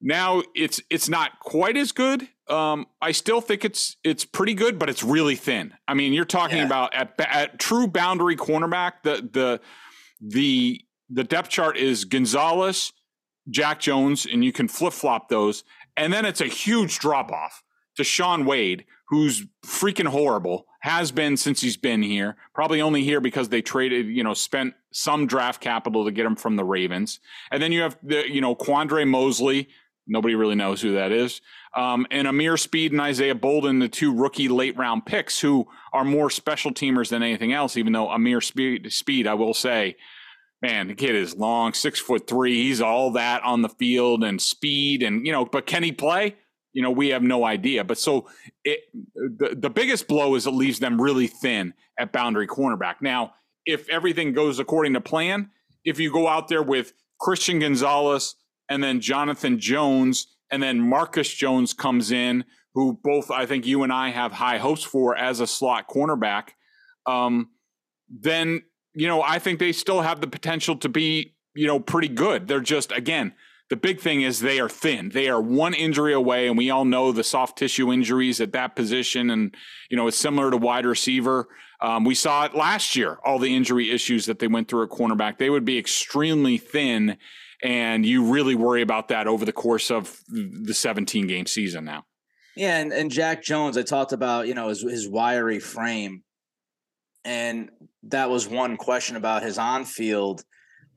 now it's it's not quite as good. Um, I still think it's it's pretty good, but it's really thin. I mean, you're talking yeah. about at, at true boundary cornerback. The the the the depth chart is Gonzalez, Jack Jones, and you can flip flop those, and then it's a huge drop off to Shaun Wade, who's freaking horrible, has been since he's been here. Probably only here because they traded, you know, spent some draft capital to get him from the Ravens. And then you have the, you know, Quandre Mosely. Nobody really knows who that is. Um, and Ameer Speed and Isaiah Bolden, the two rookie late round picks who are more special teamers than anything else, even though Ameer Speed, Speed I will say, man, the kid is long, six foot three. He's all that on the field and speed. And, you know, but can he play? You know, we have no idea. But so it, the, the biggest blow is it leaves them really thin at boundary cornerback. Now, if everything goes according to plan, if you go out there with Christian Gonzalez and then Jonathan Jones and then Marcus Jones comes in, who both I think you and I have high hopes for as a slot cornerback, um, then you know I think they still have the potential to be you know pretty good. They're just again the big thing is they are thin. They are one injury away, and we all know the soft tissue injuries at that position. And, you know, it's similar to wide receiver. Um, we saw it last year, all the injury issues that they went through at cornerback. They would be extremely thin, and you really worry about that over the course of the 17 game season now. Yeah, and, and Jack Jones, I talked about, you know, his, his wiry frame. And that was one question about his on field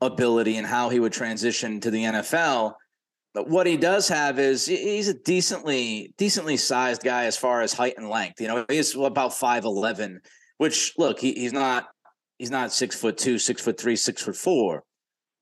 ability and how he would transition to the NFL. But what he does have is he's a decently decently sized guy as far as height and length. You know, he's about five eleven, which look he, he's not he's not six foot two, six foot three, six foot four,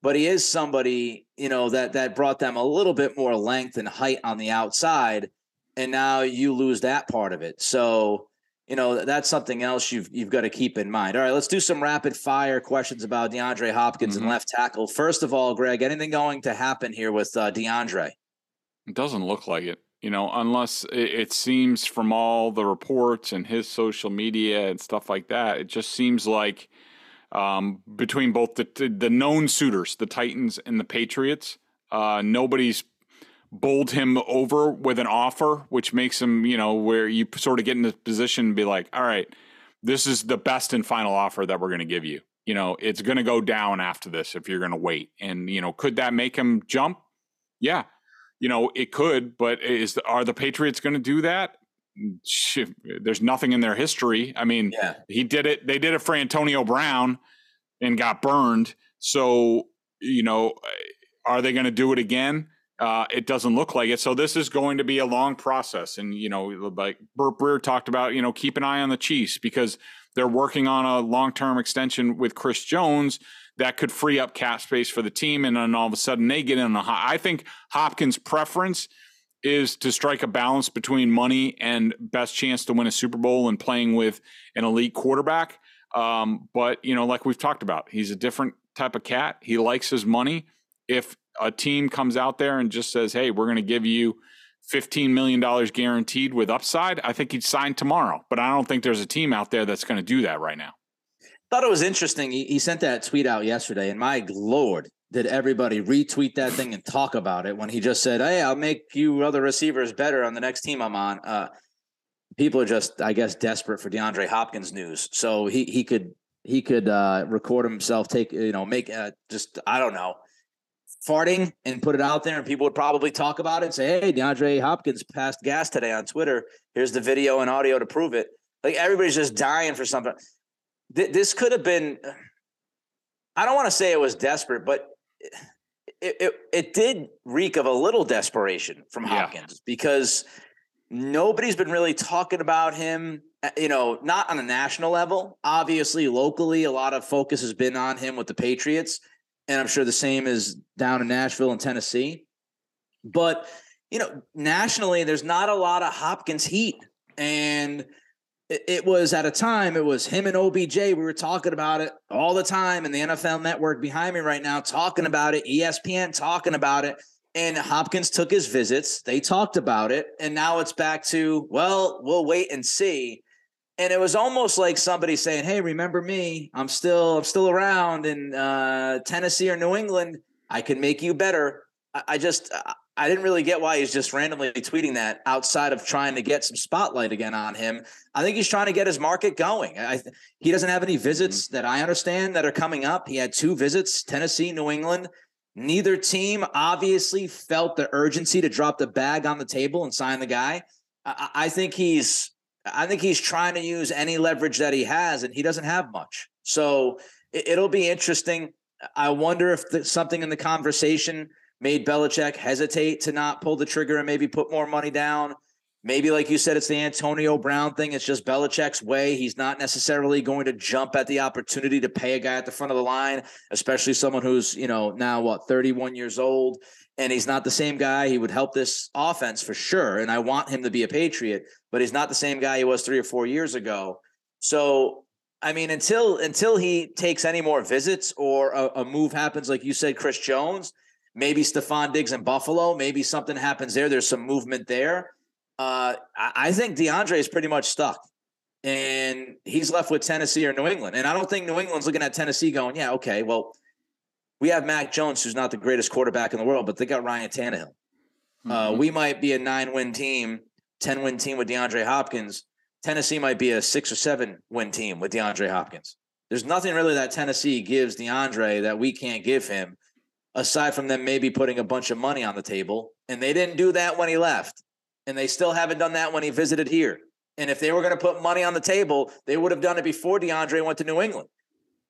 but he is somebody you know that that brought them a little bit more length and height on the outside, and now you lose that part of it. So you know that's something else you've you've got to keep in mind. All right, let's do some rapid fire questions about DeAndre Hopkins mm-hmm. and left tackle. First of all, Greg, anything going to happen here with uh, DeAndre? It doesn't look like it. You know, unless it, it seems from all the reports and his social media and stuff like that, it just seems like um, between both the the known suitors, the Titans and the Patriots, uh, nobody's bowled him over with an offer, which makes him, you know, where you sort of get in the position and be like, all right, this is the best and final offer that we're going to give you. You know, it's going to go down after this if you're going to wait. And, you know, could that make him jump? Yeah. You know, it could, but is are the Patriots going to do that? There's nothing in their history. I mean, yeah. he did it. They did it for Antonio Brown and got burned. So, you know, are they going to do it again? Uh, it doesn't look like it. So this is going to be a long process. And, you know, like Burt Breer talked about, you know, keep an eye on the Chiefs because they're working on a long term extension with Chris Jones that could free up cap space for the team. And then all of a sudden they get in the high. I think Hopkins' preference is to strike a balance between money and best chance to win a Super Bowl and playing with an elite quarterback. Um, but, you know, like we've talked about, he's a different type of cat. He likes his money. If a team comes out there and just says, "Hey, we're going to give you $15 million guaranteed with upside," I think he'd sign tomorrow. But I don't think there's a team out there that's going to do that right now. Thought it was interesting. He, he sent that tweet out yesterday, and my lord, did everybody retweet that thing and talk about it when he just said, "Hey, I'll make you other receivers better on the next team I'm on." Uh, people are just, I guess, desperate for DeAndre Hopkins news, so he he could he could uh, record himself, take you know, make uh, just I don't know farting and put it out there, and people would probably talk about it. and Say, "Hey, DeAndre Hopkins passed gas today on Twitter. Here's the video and audio to prove it." Like everybody's just dying for something. Th- this could have been. I don't want to say it was desperate, but it, it it did reek of a little desperation from Hopkins yeah. because nobody's been really talking about him. Uh, you know, not on a national level. Obviously, locally, a lot of focus has been on him with the Patriots and I'm sure the same is down in Nashville and Tennessee. But you know, nationally, there's not a lot of Hopkins heat, and it, was at a time it was him and OBJ. We were talking about it all the time, and the NFL Network behind me right now talking about it. ESPN talking about it. And Hopkins took his visits. They talked about it. And now it's back to, well, we'll wait and see and it was almost like somebody saying, "Hey, remember me? I'm still I'm still around in uh, Tennessee or New England. I can make you better." I, I just I didn't really get why he's just randomly tweeting that outside of trying to get some spotlight again on him. I think he's trying to get his market going. I, he doesn't have any visits mm-hmm. that I understand that are coming up. He had two visits, Tennessee, New England. Neither team obviously felt the urgency to drop the bag on the table and sign the guy. I, I think he's I think he's trying to use any leverage that he has, and he doesn't have much. So it, will be interesting. I wonder if the, something in the conversation made Belichick hesitate to not pull the trigger and maybe put more money down. Maybe, like you said, it's the Antonio Brown thing. It's just Belichick's way. He's not necessarily going to jump at the opportunity to pay a guy at the front of the line, especially someone who's, you know, now what, 31 years old. And he's not the same guy. He would help this offense for sure. And I want him to be a Patriot, but he's not the same guy he was three or four years ago. So, I mean, until until he takes any more visits or a, a move happens, like you said, Chris Jones, maybe Stefon Diggs in Buffalo, maybe something happens there. There's some movement there uh, I think DeAndre is pretty much stuck, and he's left with Tennessee or New England. And I don't think New England's looking at Tennessee going, "Yeah, okay, well, we have Mac Jones, who's not the greatest quarterback in the world, but they got Ryan Tannehill. Uh, mm-hmm. Uh, we might be a nine-win team, ten-win team with DeAndre Hopkins. Tennessee might be a six or seven-win team with DeAndre Hopkins. There's nothing really that Tennessee gives DeAndre that we can't give him, aside from them maybe putting a bunch of money on the table. And they didn't do that when he left and they still haven't done that when he visited here. And if they were going to put money on the table, they would have done it before DeAndre went to New England.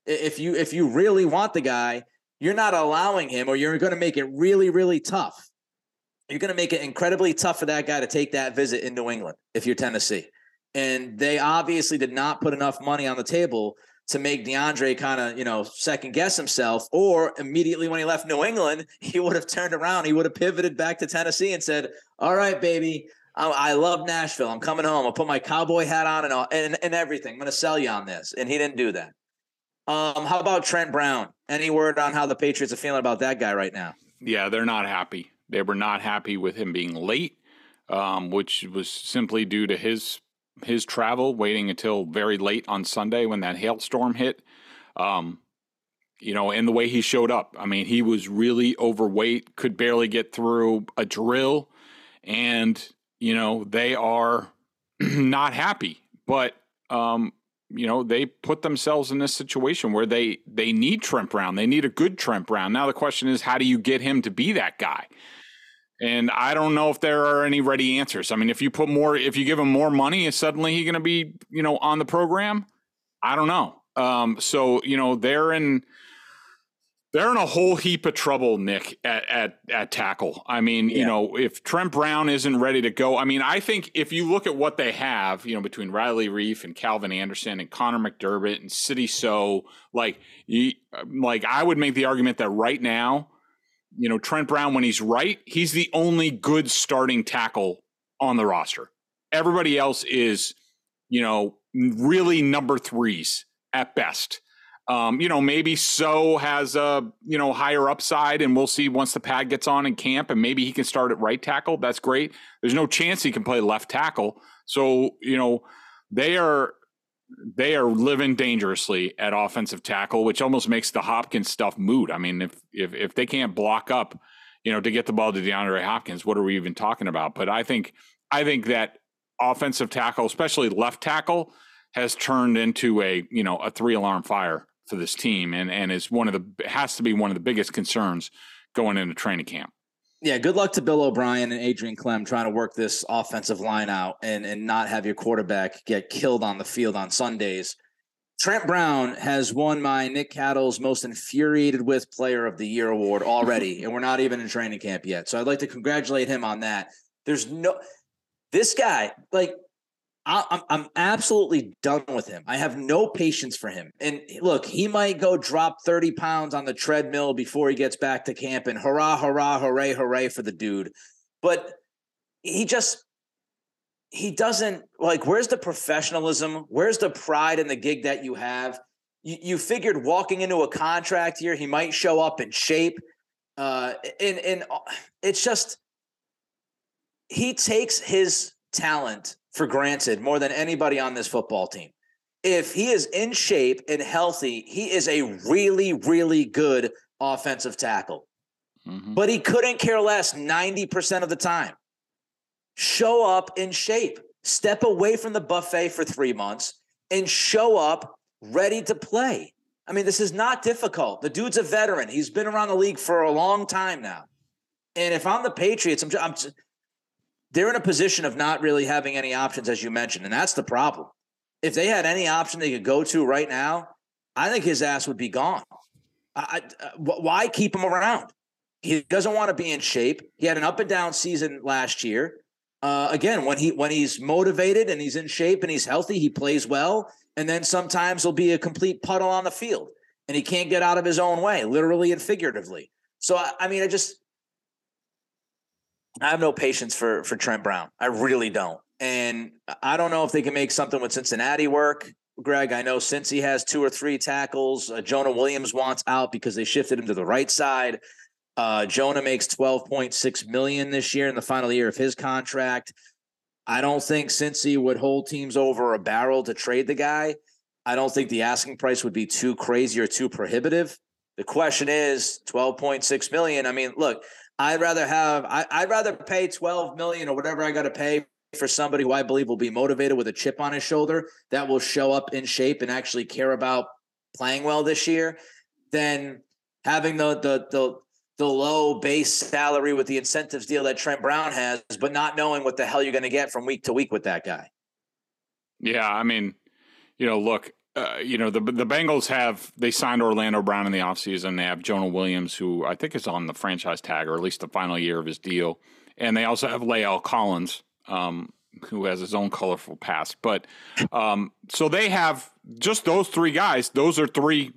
If you if you really want the guy, you're not allowing him, or you're going to make it really really tough. You're going to make it incredibly tough for that guy to take that visit in New England if you're Tennessee. And they obviously did not put enough money on the table to make DeAndre kind of, you know, second guess himself. Or immediately when he left New England, he would have turned around. He would have pivoted back to Tennessee and said, All right, baby, I, I love Nashville. I'm coming home. I'll put my cowboy hat on and, all, and, and everything. I'm going to sell you on this. And he didn't do that. Um, how about Trent Brown? Any word on how the Patriots are feeling about that guy right now? Yeah, they're not happy. They were not happy with him being late, um, which was simply due to his his travel, waiting until very late on Sunday when that hailstorm hit. Um, you know, and the way he showed up. I mean, he was really overweight, could barely get through a drill, and you know they are not happy. But um, you know, they put themselves in this situation where they they need Trent Brown. They need a good Trent Brown. Now the question is, how do you get him to be that guy? And I don't know if there are any ready answers. I mean, if you put more, if you give him more money, is suddenly he going to be, you know, on the program? I don't know. Um, so you know, they're in they're in a whole heap of trouble, Nick, at at, at tackle. I mean, yeah. you know, if Trent Brown isn't ready to go, I mean, I think if you look at what they have, you know, between Riley Reiff and Calvin Anderson and Connor McDermott and Sidy Sow, like, you, like I would make the argument that right now you know, Trent Brown, when he's right, he's the only good starting tackle on the roster. Everybody else is, you know, really number threes at best. Um, you know, maybe Sow has a, you know, higher upside, and we'll see once the pad gets on in camp, and maybe he can start at right tackle. That's great. There's no chance he can play left tackle. So, you know, they are they are living dangerously at offensive tackle, which almost makes the Hopkins stuff moot. I mean, if if if they can't block up, you know, to get the ball to DeAndre Hopkins, what are we even talking about? But I think I think that offensive tackle, especially left tackle, has turned into a you know a three alarm fire for this team, and and is one of the has to be one of the biggest concerns going into training camp yeah, good luck to Bill O'Brien and Adrian Klemm trying to work this offensive line out and and not have your quarterback get killed on the field on Sundays. Trent Brown has won my Nick Cattles most infuriated with player of the year award already, and we're not even in training camp yet. So I'd like to congratulate him on that. There's no this guy, like I, am absolutely done with him. I have no patience for him. And look, he might go drop 30 pounds on the treadmill before he gets back to camp and hurrah, hurrah, hooray, hooray for the dude. But he just, he doesn't like, where's the professionalism? Where's the pride in the gig that you have? You, you figured walking into a contract here, he might show up in shape. Uh, and, and uh, it's just, he takes his talent for granted more than anybody on this football team. If he is in shape and healthy, he is a really, really good offensive tackle. Mm-hmm. But he couldn't care less 90% of the time. Show up in shape, step away from the buffet for three months, and show up ready to play. I mean, this is not difficult. The dude's a veteran. He's been around the league for a long time now. And if I'm the Patriots, I'm, just, I'm they're in a position of not really having any options, as you mentioned, and that's the problem. If they had any option they could go to right now, I think his ass would be gone. I, I, why keep him around? He doesn't want to be in shape. He had an up and down season last year. Uh, again, when he when he's motivated and he's in shape and he's healthy, he plays well. And then sometimes he'll be a complete puddle on the field, and he can't get out of his own way, literally and figuratively. So I, I mean, I just I have no patience for for Trent Brown. I really don't. And I don't know if they can make something with Cincinnati work. Greg, I know since he has two or three tackles, uh, Jonah Williams wants out because they shifted him to the right side. Uh, Jonah makes 12.6 million this year in the final year of his contract. I don't think Cincy would hold teams over a barrel to trade the guy. I don't think the asking price would be too crazy or too prohibitive. The question is 12.6 million. I mean, look, I'd rather have I, I'd rather pay 12 million or whatever I got to pay for somebody who I believe will be motivated with a chip on his shoulder that will show up in shape and actually care about playing well this year than having the the the the low base salary with the incentives deal that Trent Brown has, but not knowing what the hell you're going to get from week to week with that guy. Yeah, I mean, you know, look, uh, you know, the the Bengals have they signed Orlando Brown in the offseason. They have Jonah Williams, who I think is on the franchise tag or at least the final year of his deal, and they also have La'el Collins, um, who has his own colorful past. But um, so they have just those three guys. Those are three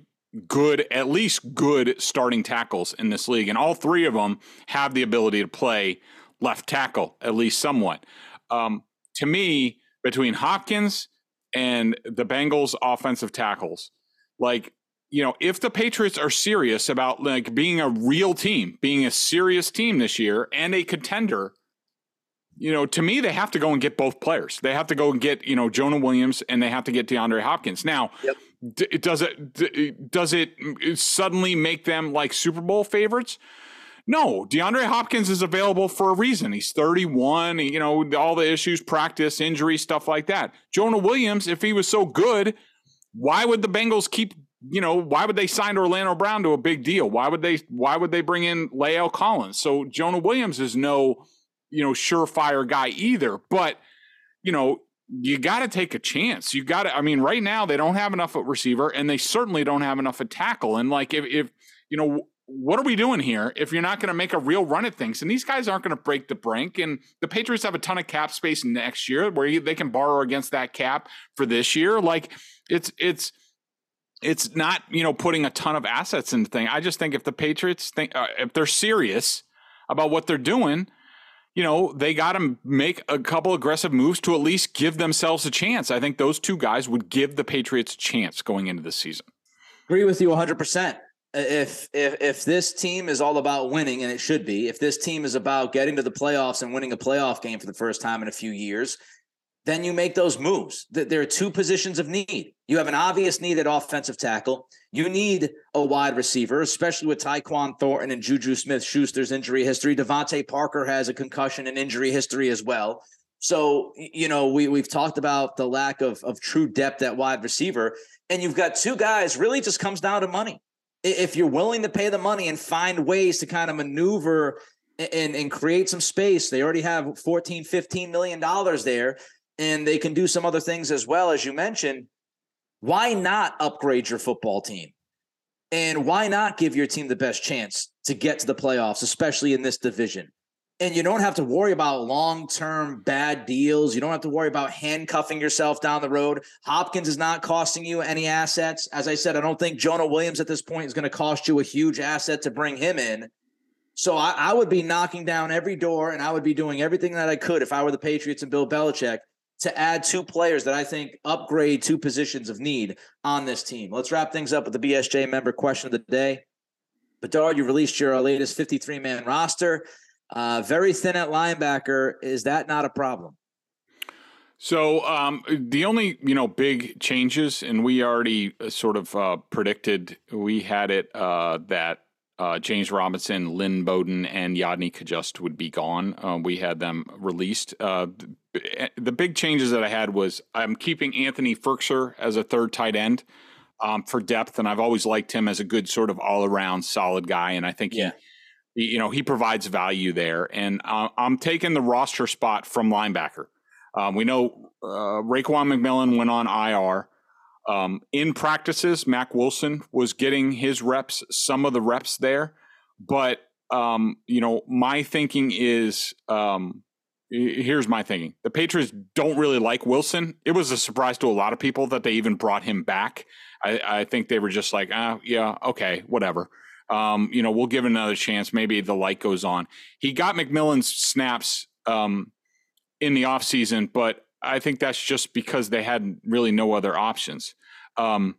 good, at least good starting tackles in this league, and all three of them have the ability to play left tackle at least somewhat. Um, to me, between Hopkins and the Bengals offensive tackles. Like, you know, if the Patriots are serious about like being a real team, being a serious team this year and a contender, you know, to me, they have to go and get both players. They have to go and get, you know, Jonah Williams and they have to get DeAndre Hopkins. Now, yep. d- does it d- does it mm, suddenly make them like Super Bowl favorites? No, DeAndre Hopkins is available for a reason. He's 31, you know, all the issues, practice, injury, stuff like that. Jonah Williams, if he was so good, why would the Bengals keep, you know, why would they sign Orlando Brown to a big deal? Why would they why would they bring in La'el Collins? So Jonah Williams is no, you know, surefire guy either, but you know, you got to take a chance. You got to I mean, right now they don't have enough at receiver and they certainly don't have enough at tackle. And like if if you know, what are we doing here if you're not going to make a real run at things? And these guys aren't going to break the bank. And the Patriots have a ton of cap space next year where they can borrow against that cap for this year. Like it's it's it's not you know putting a ton of assets into thing. I just think if the Patriots think uh, if they're serious about what they're doing, you know they got to make a couple aggressive moves to at least give themselves a chance. I think those two guys would give the Patriots a chance going into the season. Agree with you 100 percent if if if this team is all about winning and it should be if this team is about getting to the playoffs and winning a playoff game for the first time in a few years then you make those moves. There are two positions of need. You have an obvious need at offensive tackle. You need a wide receiver especially with Tyquan Thornton and Juju Smith-Schuster's injury history. DeVante Parker has a concussion and injury history as well. So you know we we've talked about the lack of of true depth at wide receiver and you've got two guys really just comes down to money if you're willing to pay the money and find ways to kind of maneuver and, and create some space, they already have 14, 15 million dollars there, and they can do some other things as well, as you mentioned. Why not upgrade your football team? And why not give your team the best chance to get to the playoffs, especially in this division? And you don't have to worry about long-term bad deals. You don't have to worry about handcuffing yourself down the road. Hopkins is not costing you any assets. As I said, I don't think Jonah Williams at this point is going to cost you a huge asset to bring him in. So I, I, would be knocking down every door and I would be doing everything that I could if I were the Patriots and Bill Belichick to add two players that I think upgrade two positions of need on this team. Let's wrap things up with the BSJ member question of the day. Bedard, you released your latest 53 man roster. Uh, very thin at linebacker. Is that not a problem? So um, the only you know big changes, and we already uh, sort of uh, predicted. We had it uh, that uh, James Robinson, Lynn Bowden, and Yodny Cajuste would be gone. Uh, we had them released. Uh, the big changes that I had was I'm keeping Anthony Firkser as a third tight end um, for depth, and I've always liked him as a good sort of all around solid guy, and I think yeah. he you know, he provides value there. And uh, I'm taking the roster spot from linebacker. Um, we know uh, Raekwon McMillan went on IR. Um, in practices, Mac Wilson was getting his reps, some of the reps there. But, um, you know, my thinking is um, here's my thinking the Patriots don't really like Wilson. It was a surprise to a lot of people that they even brought him back. I, I think they were just like, ah, yeah, okay, whatever. Um, you know, we'll give another chance. Maybe the light goes on. He got McMillan's snaps um, in the offseason, but I think that's just because they had really no other options. Um,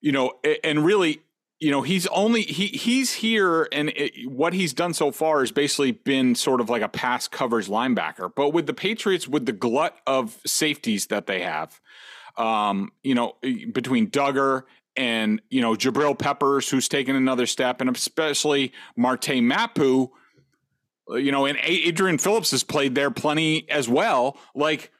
you know, and really, you know, he's only he he's here, and it, what he's done so far has basically been sort of like a pass coverage linebacker. But with the Patriots, with the glut of safeties that they have, um, you know, between Dugger and you know Jabril Peppers, who's taken another step, and especially Marte Mapu, you know, and Adrian Phillips has played there plenty as well. Like,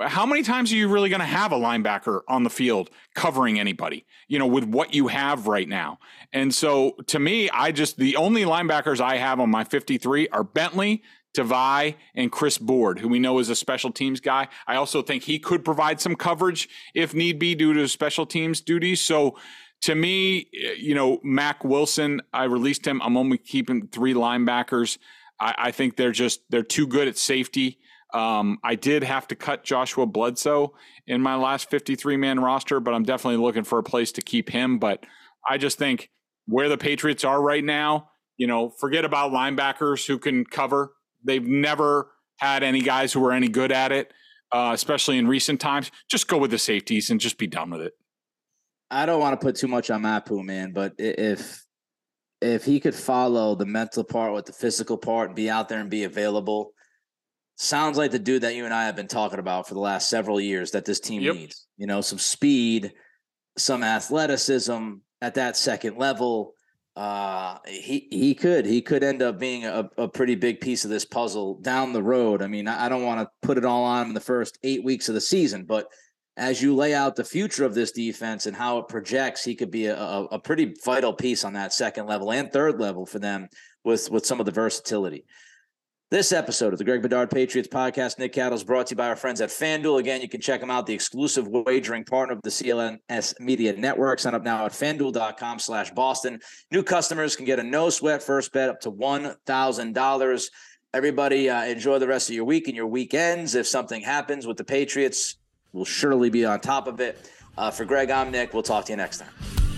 how many times are you really going to have a linebacker on the field covering anybody? You know, with what you have right now. And so, to me, I just the only linebackers I have on my 53 are Bentley, Tavai and Chris Board, who we know is a special teams guy. I also think he could provide some coverage if need be due to special teams duties. So to me, you know, Mac Wilson, I released him. I'm only keeping three linebackers. I, I think they're just they're too good at safety. Um, I did have to cut Joshua Bledsoe in my last 53 man roster, but I'm definitely looking for a place to keep him. But I just think where the Patriots are right now, you know, forget about linebackers who can cover They've never had any guys who were any good at it, uh, especially in recent times. Just go with the safeties and just be done with it. I don't want to put too much on Mapu, man, but if if he could follow the mental part with the physical part and be out there and be available, sounds like the dude that you and I have been talking about for the last several years that this team yep. needs. You know, some speed, some athleticism at that second level uh, he he could he could end up being a, a pretty big piece of this puzzle down the road. I mean, I, don't want to put it all on him in the first eight weeks of the season, but as you lay out the future of this defense and how it projects, he could be a, a, a pretty vital piece on that second level and third level for them with with some of the versatility. This episode of the Greg Bedard Patriots podcast, Nick Cattle, is brought to you by our friends at FanDuel. Again, you can check them out, the exclusive wagering partner of the CLNS Media Network. Sign up now at fanduel.com slash Boston. New customers can get a no sweat first bet up to $1,000. Everybody, uh, enjoy the rest of your week and your weekends. If something happens with the Patriots, we'll surely be on top of it. Uh, for Greg, I'm Nick. We'll talk to you next time.